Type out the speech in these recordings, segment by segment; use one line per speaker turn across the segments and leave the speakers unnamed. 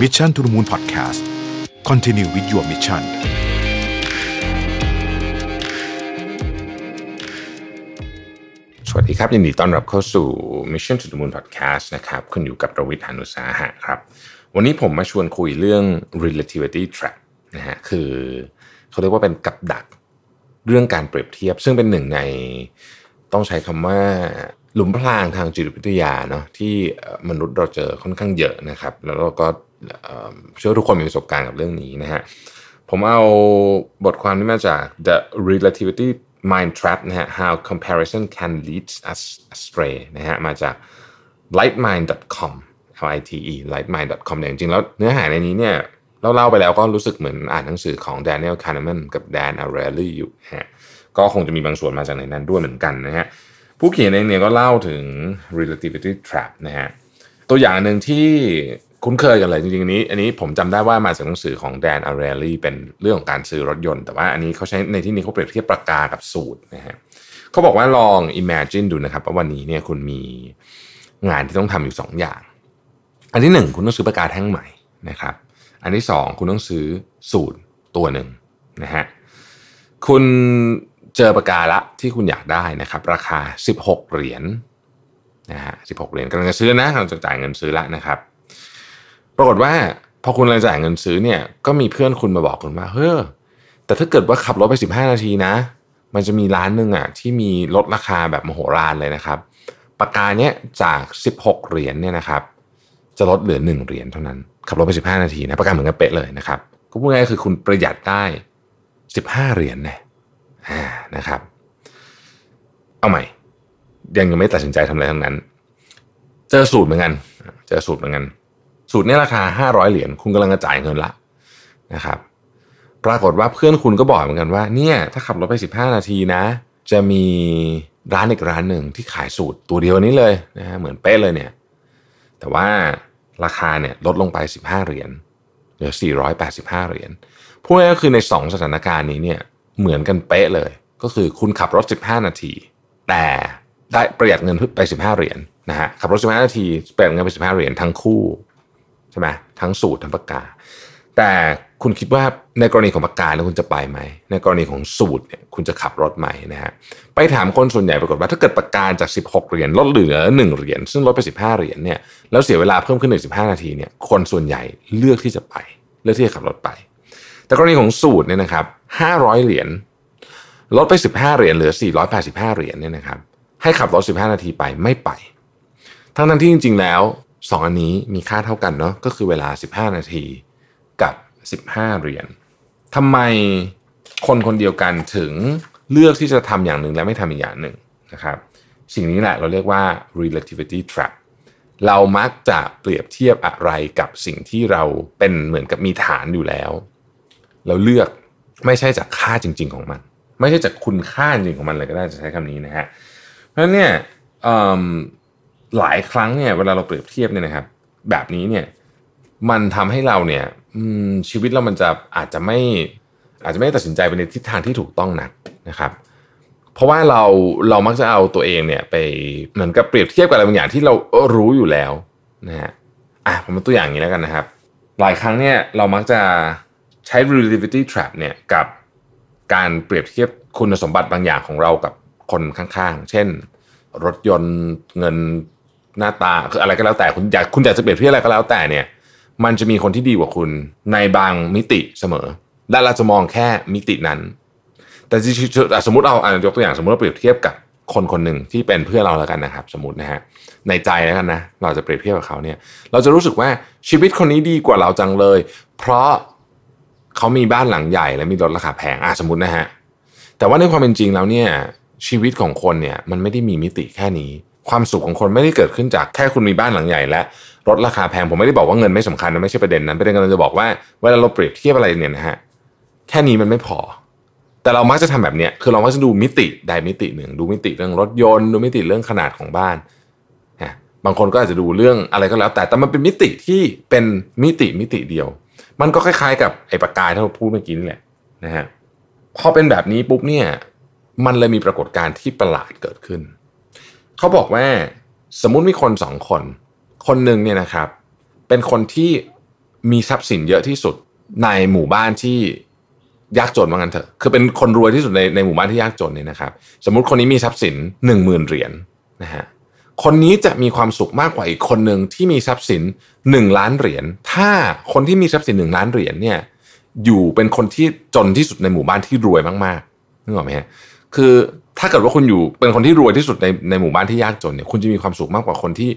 Mission to the Moon Podcast Continue with your mission
สวัสดีครับ ยินดีต้อนรับเข้าสู่ Mission to the Moon Podcast นะครับคุณอยู่กับประวิทยานุสาหะครับ วันนี้ผมมาชวนคุยเรื่อง relativity trap นะฮะคือเขาเรียกว่าเป็นกับดักเรื่องการเปรียบเทียบ ซึ่งเป็นหนึ่งในต้องใช้คำว่าหลุมพรางทางจิตวิทยาเนาะที่มนุษย์เราเจอค่อนข้างเยอะนะครับ แล้วเราก็ เชื่อทุกคนมีประสบการณ์กับเรื่องนี้นะฮะผมเอาบทความนี้มาจาก The Relativity Mind Trap นะฮะ How Comparison Can Lead Us Astray นะฮะมาจาก lightmind.com l i t e lightmind.com เนี่ยจริงๆแล้วเนื้อหาในนี้เนี่ยเราเล่าไปแล้วก็รู้สึกเหมือนอ่านหนังสือของ Daniel Kahneman กับ Dan Ariely อยู่ฮะก็คงจะมีบางส่วนมาจากในนั้นด้วยเหมือนกันนะฮะผู้เขียนเองเนี่ยก็เล่าถึง relativity trap นะฮะตัวอย่างหนึ่งที่ คุ้นเคยกันเลยจริงๆอันนี้อันนี้ผมจำได้ว่ามาจากหนังสือของแดนอาร์เรลลี่เป็นเรื่องของการซื้อรถยนต์ แต่ว่าอันนี้เขาใช้ในที่นี้เขาเปรียบเทียบปากกากับสูตรนะฮะเขาบอกว่าลอง imagine ดูนะครับว่าวันนี้เนี่ยคุณมีงานที่ต้องทำอยู่2ออย่าง อันที่ 1 คุณต้องซื้อปากกาแท่งใหม่นะครับ อันที่ 2 คุณต้องซื้อสูตรตัวหนึ่งนะฮะคุณเจอปากกาละที่คุณอยากได้นะครับ ราคา 16 เหรียญนะฮะสิเหรียญกำลังจะซื้อนะกำลังจะจ่ายเงินซื้อละนะครับ ปรากฏว่าพอคุณกำลังจ่ายเงินซื้อเนี่ยก็มีเพื่อนคุณมาบอกคุณว่าเฮ้ยแต่ถ้าเกิดว่าขับรถไป 15 นาทีนะ มันจะมีร้านหนึ่งอะที่มีลดราคาแบบมโหฬารเลยนะครับปากกาเนี้ยจาก 16 เหรียญเนี่ยนะครับ จะลดเหลือ 1 เหรียญเท่านั้น ขับรถไป 15 นาทีนะปากกาเหมือนกันเป๊ะเลยนะครับก็พูดง่ายๆคือคุณประหยัดได้ 15 เหรียญเนี่ยนะครับ เอาใหม่ ยังยังไม่ตัดสินใจทำอะไรทั้งนั้น เจอสูตรเหมือนกัน เจอสูตรเหมือนกัน สูตรนี้ราคา 500 เหรียญคุณกำลังจะจ่ายเงินละนะครับ ปรากฏว่าเพื่อนคุณก็บอกเหมือนกันว่าเนี่ยถ้าขับรถไป 15 นาทีนะ จะมีร้านอีกร้านหนึ่งที่ขายสูตรตัวเดียวนี้เลยนะฮะเหมือนเป๊ะเลยเนี่ย แต่ว่าราคาเนี่ยลดลงไป 15 เหรียญเหลือ 485 เหรียญพูดง่ายก็คือใน 2 สถานการณ์นี้เนี่ยเหมือนกันเป๊ะเลย ก็คือคุณขับรถ 15 นาที แต่ได้ประหยัดเงินไป 15 เหรียญนะฮะขับรถ 15 นาทีประหยัดเงินไป 15 เหรียญทั้งคู่ ใช่ไหมทั้งสูตรทั้งปากกา แต่คุณคิดว่าในกรณีของปากกาเนี่ยคุณจะไปไหม ในกรณีของสูตรเนี่ยคุณจะขับรถไหมนะฮะไปถามคนส่วนใหญ่ปรากฏว่าถ้าเกิดปากกาจาก 16 เหรียญลดเหลือ 1 เหรียญซึ่งลดไป 15 เหรียญเนี่ยแล้วเสียเวลาเพิ่มขึ้น 15 นาทีเนี่ยคนส่วนใหญ่เลือกที่จะไป เลือกที่จะขับรถไป แต่กรณีของสูตรเนี่ยนะครับ 500 เหรียญลดไป 15 เหรียญเหลือ 485 เหรียญเนี่ยนะครับให้ขับรถ 15 นาทีไปไม่ไป ทั้งนั้นที่จริง ๆ แล้ว 2 อันนี้มีค่าเท่ากันเนาะก็คือเวลา 15 นาทีกับ 15 เหรียญทำไมคนคนเดียวกันถึงเลือกที่จะทำอย่างหนึ่งและไม่ทำอีกอย่างหนึ่งนะครับ สิ่งนี้แหละเราเรียกว่า relativity trap เรามักจะเปรียบเทียบอะไรกับสิ่งที่เราเป็นเหมือนกับมีฐานอยู่แล้ว เราเลือกไม่ใช่จากค่าจริง ๆ ของมัน ไม่ใช่จากคุณค่าจริงของมันเลยก็ได้จะใช้คำนี้นะฮะเพราะฉะนั้นเนี่ย หลายครั้งเนี่ยเวลาเราเปรียบเทียบเนี่ยนะครับ แบบนี้เนี่ยมันทำให้เราเนี่ยชีวิตเรามันจะอาจจะไม่อาจจะไม่ตัดสินใจไปในทิศทางที่ถูกต้องนักนะครับ เพราะว่าเราเรามักจะเอาตัวเองเนี่ยไปเหมือนกับเปรียบเทียบกับอะไรบางอย่างที่เรารู้อยู่แล้วนะฮะอะผมเป็นตัวอย่างนี้แล้วกันนะครับ หลายครั้งเนี่ยเรามักจะใช้ relativity trap เนี่ยกับการเปรียบเทียบคุณสมบัติบางอย่างของเรากับคนข้างๆ เช่น รถยนต์เงิน หน้าตาคืออะไรก็แล้วแต่คุณอยากคุณอยากจะเปรียบเทียบอะไรก็แล้วแต่เนี่ย มันจะมีคนที่ดีกว่าคุณในบางมิติเสมอและเราจะมองแค่มิตินั้น แต่สมมติเอายกตัวอย่างสมมติเราเปรียบเทียบกับคนคนหนึ่งที่เป็นเพื่อนเราแล้วกันนะครับ สมมตินะฮะในใจแล้วกันนะเราจะเปรียบเทียบกับเขาเนี่ย เราจะรู้สึกว่าชีวิตคนนี้ดีกว่าเราจังเลย เพราะเขามีบ้านหลังใหญ่และมีรถราคาแพงอะสมมตินะฮะแต่ว่าในความเป็นจริงแล้วเนี่ยชีวิตของคนเนี่ยมันไม่ได้มีมิติแค่นี้ ความสุขของคนไม่ได้เกิดขึ้นจากแค่คุณมีบ้านหลังใหญ่และรถราคาแพงผมไม่ได้บอกว่าเงินไม่สำคัญนะไม่ใช่ประเด็นนั้นประเด็นกำลังจะบอกว่าเวลาเราเปรียบเทียบอะไรเนี่ยนะฮะแค่นี้มันไม่พอ แต่เรามักจะทำแบบเนี้ยคือเรามักจะดูมิติใดมิติหนึ่ง ดูมิติเรื่องรถยนต์ ดูมิติเรื่องขนาดของบ้านบางคนก็อาจจะดูเรื่องอะไรก็แล้ว แต่แต่มันเป็นมิติที่เป็นมิติมิติเดียว มันก็คล้ายๆ กับไอ้ปากกาที่เราพูดเมื่อกี้นี่แหละนะฮะพอเป็นแบบนี้ปุ๊บเนี่ยมันเลยมีปรากฏการณ์ที่ประหลาดเกิดขึ้น เขาบอกว่าสมมุติมีคนสองคน คนหนึ่งเนี่ยนะครับ เป็นคนที่มีทรัพย์สินเยอะที่สุดในหมู่บ้านที่ยากจนว่างั้นเถอะ คือเป็นคนรวยที่สุดในในหมู่บ้านที่ยากจนเนี่ยนะครับ สมมุติคนนี้มีทรัพย์สินหนึ่งหมื่นเหรียญนะฮะ คนนี้จะมีความสุขมากกว่าอีกคนหนึ่งที่มีทรัพย์สินหนึ่งล้านเหรียญ ถ้าคนที่มีทรัพย์สินหนึ่งล้านเหรียญเนี่ย อยู่เป็นคนที่จนที่สุดในหมู่บ้านที่รวยมากๆนึกออกไหมฮะ คือ ถ้าเกิดว่าคุณอยู่เป็นคนที่รวยที่สุดในในหมู่บ้านที่ยากจนเนี่ยคุณจะมีความสุขมากกว่าคนที่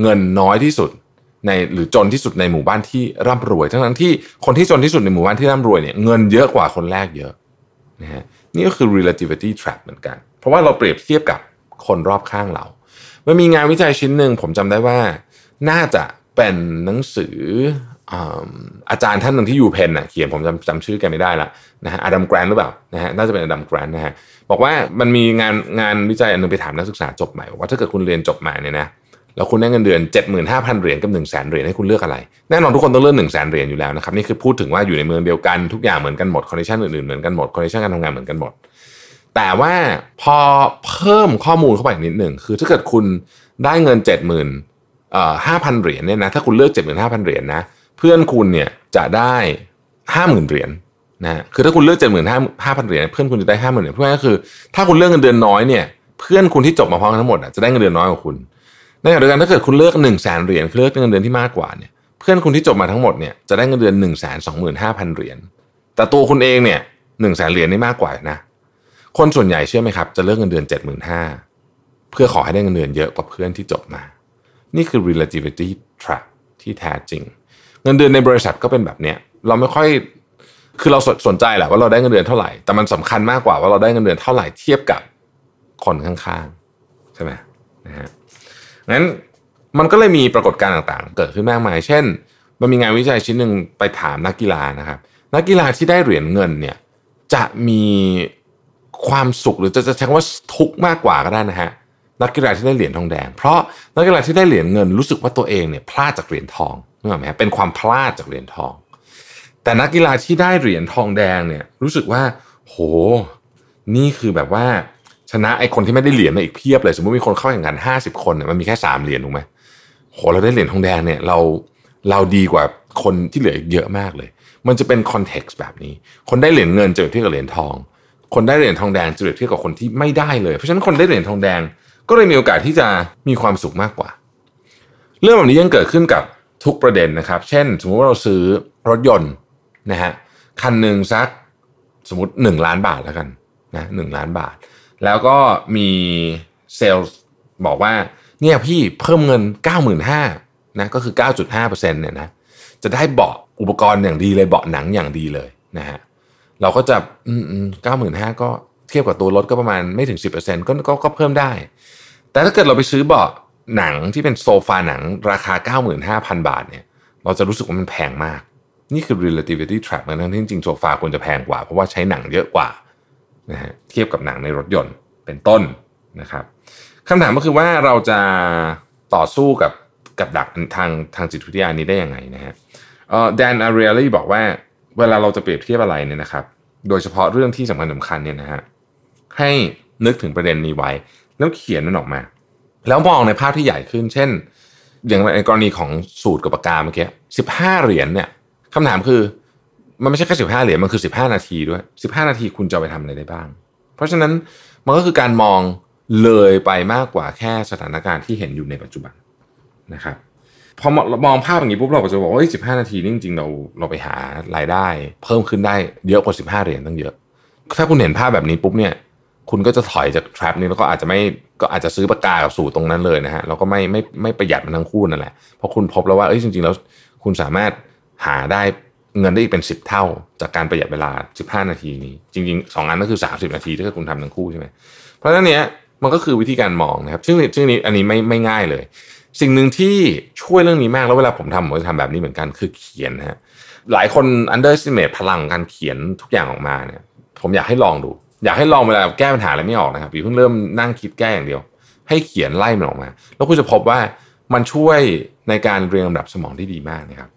เงินน้อยที่สุดในหรือจนที่สุดในหมู่บ้านที่ร่ำรวย ทั้งนั้นที่คนที่จนที่สุดในหมู่บ้านที่ร่ำรวยเนี่ยเงินเยอะกว่าคนแรกเยอะนะฮะนี่ก็คือ relativity trap เหมือนกัน เพราะว่าเราเปรียบเทียบกับคนรอบข้างเรา มันมีงานวิจัยชิ้นหนึ่งผมจำได้ว่าน่าจะเป็นหนังสือ อาจารย์ท่านหนึ่งที่อยู่ Penn น่ะเขียนผมจำจำชื่อแกไม่ได้ละนะฮะ Adam Grant หรือเปล่านะฮะน่าจะเป็น Adam Grant นะฮะบอกว่ามันมีงานงานวิจัยอันนึงไปถามนักศึกษาจบใหม่ว่าถ้าเกิดคุณเรียนจบมาเนี่ยนะแล้วคุณได้เงินเดือน 75,000เหรียญกับ1 0 0 0 0แสนเหรียญให้คุณเลือกอะไร แน่นอนทุกคนต้องเลือก1 0 0 0 0แสนเหรียญอยู่แล้วนะครับนี่คือพูดถึงว่าอยู่ในเมืองเดียวกันทุกอย่างเหมือนกันหมด condition อื่นๆเหมือนกันหมด condition การทำงานเหมือนกันหมดแต่ว่าพอเพิ่มข้อมูลเข้าไปนิดหนึ่งคือถ้าเกิดคุณได้เงิน 70,000เอ่อ5,000เหรียญเนี่ยนะถ้าคุณเลือก 75,000เหรียญนะ เพื่อนคุณเนี่ยจะได้50,000เหรียญนะคือถ้าคุณเลือก75,000เหรียญเพื่อนคุณจะได้50,000เหรียญเพื่อนก็คือ ถ้าคุณเลือกเงินเดือนน้อยเนี่ยเพื่อนคุณที่จบมาพร้อมกันทั้งหมดจะได้เงินเดือนน้อยกว่าคุณในขณะเดียวกันถ้าเกิดคุณเลือก1นึ่งแสนเหรียญคือเลือกเงินเดือนที่มากกว่าเนี่ยเพื่อนคุณที่จบมาทั้งหมดเนี่ยจะได้เงินเดือน1นึ่งแสนสองหมื่นห้าพันเหรียญแต่ตัวคุณเองเนี่ยหนึ่งแสนเหรียญนี่มากกว่านะคนส่วนใหญ่เชื่อไหมครับ จะเลือกเงินเดือนเจ็ดหมื่นห้าเพื่อขอให้ได้เงินเดือนเยอะกว่าเพื่อนที่จบมา นี่คือ relativity trap ที่แท้จริง เงินเดือนในบริษัทก็เป็นแบบเนี้ยเราไม่ค่อยคือเราสนใจแหละว่าเราได้เงินเดือนเท่าไหร่ แต่มันสำคัญมากกว่าว่าเราได้เงินเดือนเท่าไหร่เทียบกับคนข้างๆใช่ไหมนะฮะงั้นมันก็เลยมีปรากฏการณ์ต่างๆ เกิดขึ้นมากมาย เช่น มันมีงานวิจัยชิ้นหนึ่งไปถามนักกีฬานะครับ นักกีฬาที่ได้เหรียญเงินเนี่ยจะมีความสุขหรือจะจะใช้คำว่าทุกข์มากกว่าก็ได้นะฮะนักกีฬาที่ได้เหรียญทองแดง เพราะนักกีฬาที่ได้เหรียญเงินรู้สึกว่าตัวเองเนี่ยพลาดจากเหรียญทอง นึกออกไหมฮะเป็นความพลาดจากเหรียญทอง แต่นักกีฬาที่ได้เหรียญทองแดงเนี่ย รู้สึกว่า โห นี่คือแบบว่าชนะไอ้คนที่ไม่ได้เหรียญมาอีกเพียบเลย สมมติมีคนเข้าแข่งขันห้าสิบคนเนี่ยมันมีแค่สามเหรียญถูกไหมโหเราได้เหรียญทองแดงเนี่ยเราเราดีกว่าคนที่เหลือเยอะมากเลย มันจะเป็นคอนเท็กซ์แบบนี้ คนได้เหรียญเงินจะเปรียบเทียบกับเหรียญทอง คนได้เหรียญทองแดงจะเปรียบเทียบกับคนที่ไม่ได้เลย เพราะฉะนั้นคนได้เหรียญทองแดง ก็เลยมีโอกาสที่จะมีความสุขมากกว่า เรื่องแบบนี้ยังเกิดขึ้นกับ ทุกประเด็นนะครับ เช่น สมมติว่าเราซื้อรถยนต์นะฮะคันหนึ่งสักสมมติหนึ่งล้านบาทแล้วกันนะหนึ่งล้านบาท แล้วก็มีเซลล์บอกว่าเนี่ยพี่เพิ่มเงิน 95,000นะก็คือ 9.5%เนี่ยนะจะได้เบาะอุปกรณ์อย่างดีเลยเบาะหนังอย่างดีเลยนะฮะเราก็จะอืมเก้าหมื่นห้าก็เทียบกับตัวรถก็ประมาณไม่ถึง 10%ก็ก็ก็เพิ่มได้ แต่ถ้าเกิดเราไปซื้อเบาะ หนังที่เป็นโซฟาหนังราคา 95,000 บาทเนี่ยเราจะรู้สึกว่ามันแพงมาก นี่คือ relativity trap นะทั้งที่จริงโซฟาควรจะแพงกว่า เพราะว่าใช้หนังเยอะกว่านะฮะเทียบกับหนังในรถยนต์เป็นต้นนะครับคำถามก็คือว่าเราจะต่อสู้กับกับดักทางทางจิตวิทยานี้ได้ยังไงนะฮะแดนอารีเอลี่บอกว่าเวลาเราจะเปรียบเทียบอะไรเนี่ยนะครับ โดยเฉพาะเรื่องที่สำคัญสำคัญเนี่ยนะฮะให้นึกถึงประเด็นนี้ไว้ แล้วเขียนมันออกมา แล้วมองในภาพที่ใหญ่ขึ้น เช่น อย่างในกรณีของสูตรกับปากกาเมื่อกี้สิบห้าเหรียญเนี่ยคำถามคือมันไม่ใช่แค่สิบห้าเหรียญมันคือสิบห้านาทีด้วยสิบห้านาทีคุณจะไปทำอะไรได้บ้าง เพราะฉะนั้นมันก็คือการมองเลยไปมากกว่าแค่สถานการณ์ที่เห็นอยู่ในปัจจุบันนะครับพอมองภาพอย่างนี้ปุ๊บเราก็จะบอกว่าสิบห้านาทีนี่จริงๆเราเราไปหารายได้ เพิ่มขึ้นได้เยอะกว่าสิบห้าเหรียญตั้งเยอะ ถ้าคุณเห็นภาพแบบนี้ปุ๊บเนี่ย คุณก็จะถอยจากทรัพนี้แล้วก็อาจจะไม่ก็อาจจะซื้อปากกากับสูตรตรงนั้นเลยนะฮะแล้วก็ไม่ไม่ไม่ประหยัดมันทั้งคู่นั่นแหละเพราะคุณพบแล้วว่าเอ้ยจริง ๆ แล้วคุณสามารถหาได้เงินได้อีกเป็นสิบเท่า จากการประหยัดเวลาสิบห้านาทีนี้ จริงๆสองอันก็คือสามสิบนาทีถ้าคุณทำทั้งคู่ใช่ไหมเพราะฉะนั้นเนี้ยมันก็คือวิธีการมองนะครับ ซึ่งซึ่งนี้อันนี้ไม่ไม่ง่ายเลย สิ่งหนึ่งที่ช่วยเรื่องนี้มากแล้วเวลาผมทำผมจะทำแบบนี้เหมือนกันคือเขียนฮะหลายคน underestimate พลังการเขียนทุกอย่างออกมาเนี่ยผมอยากให้ลองดู อยากให้ลองเวลาแก้ปัญหาอะไรไม่ออกนะครับอย่าเพิ่งเริ่มนั่งคิดแก้อย่างเดียว ให้เขียนไล่มันออกมา แล้วคุณจะพบว่ามันช่วยในการเรียงลำดับสมองที่ดีมากนะครับ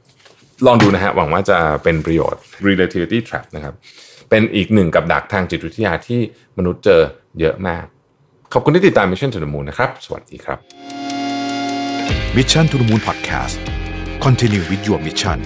ลองดูนะฮะหวังว่าจะเป็นประโยชน์ relativity trap นะครับเป็นอีกหนึ่งกับดักทางจิตวิทยาที่มนุษย์เจอเยอะมาก ขอบคุณที่ติดตาม Mission to the Moon นะครับ สวัสดีครับ
Mission to the Moon Podcast Continue with your mission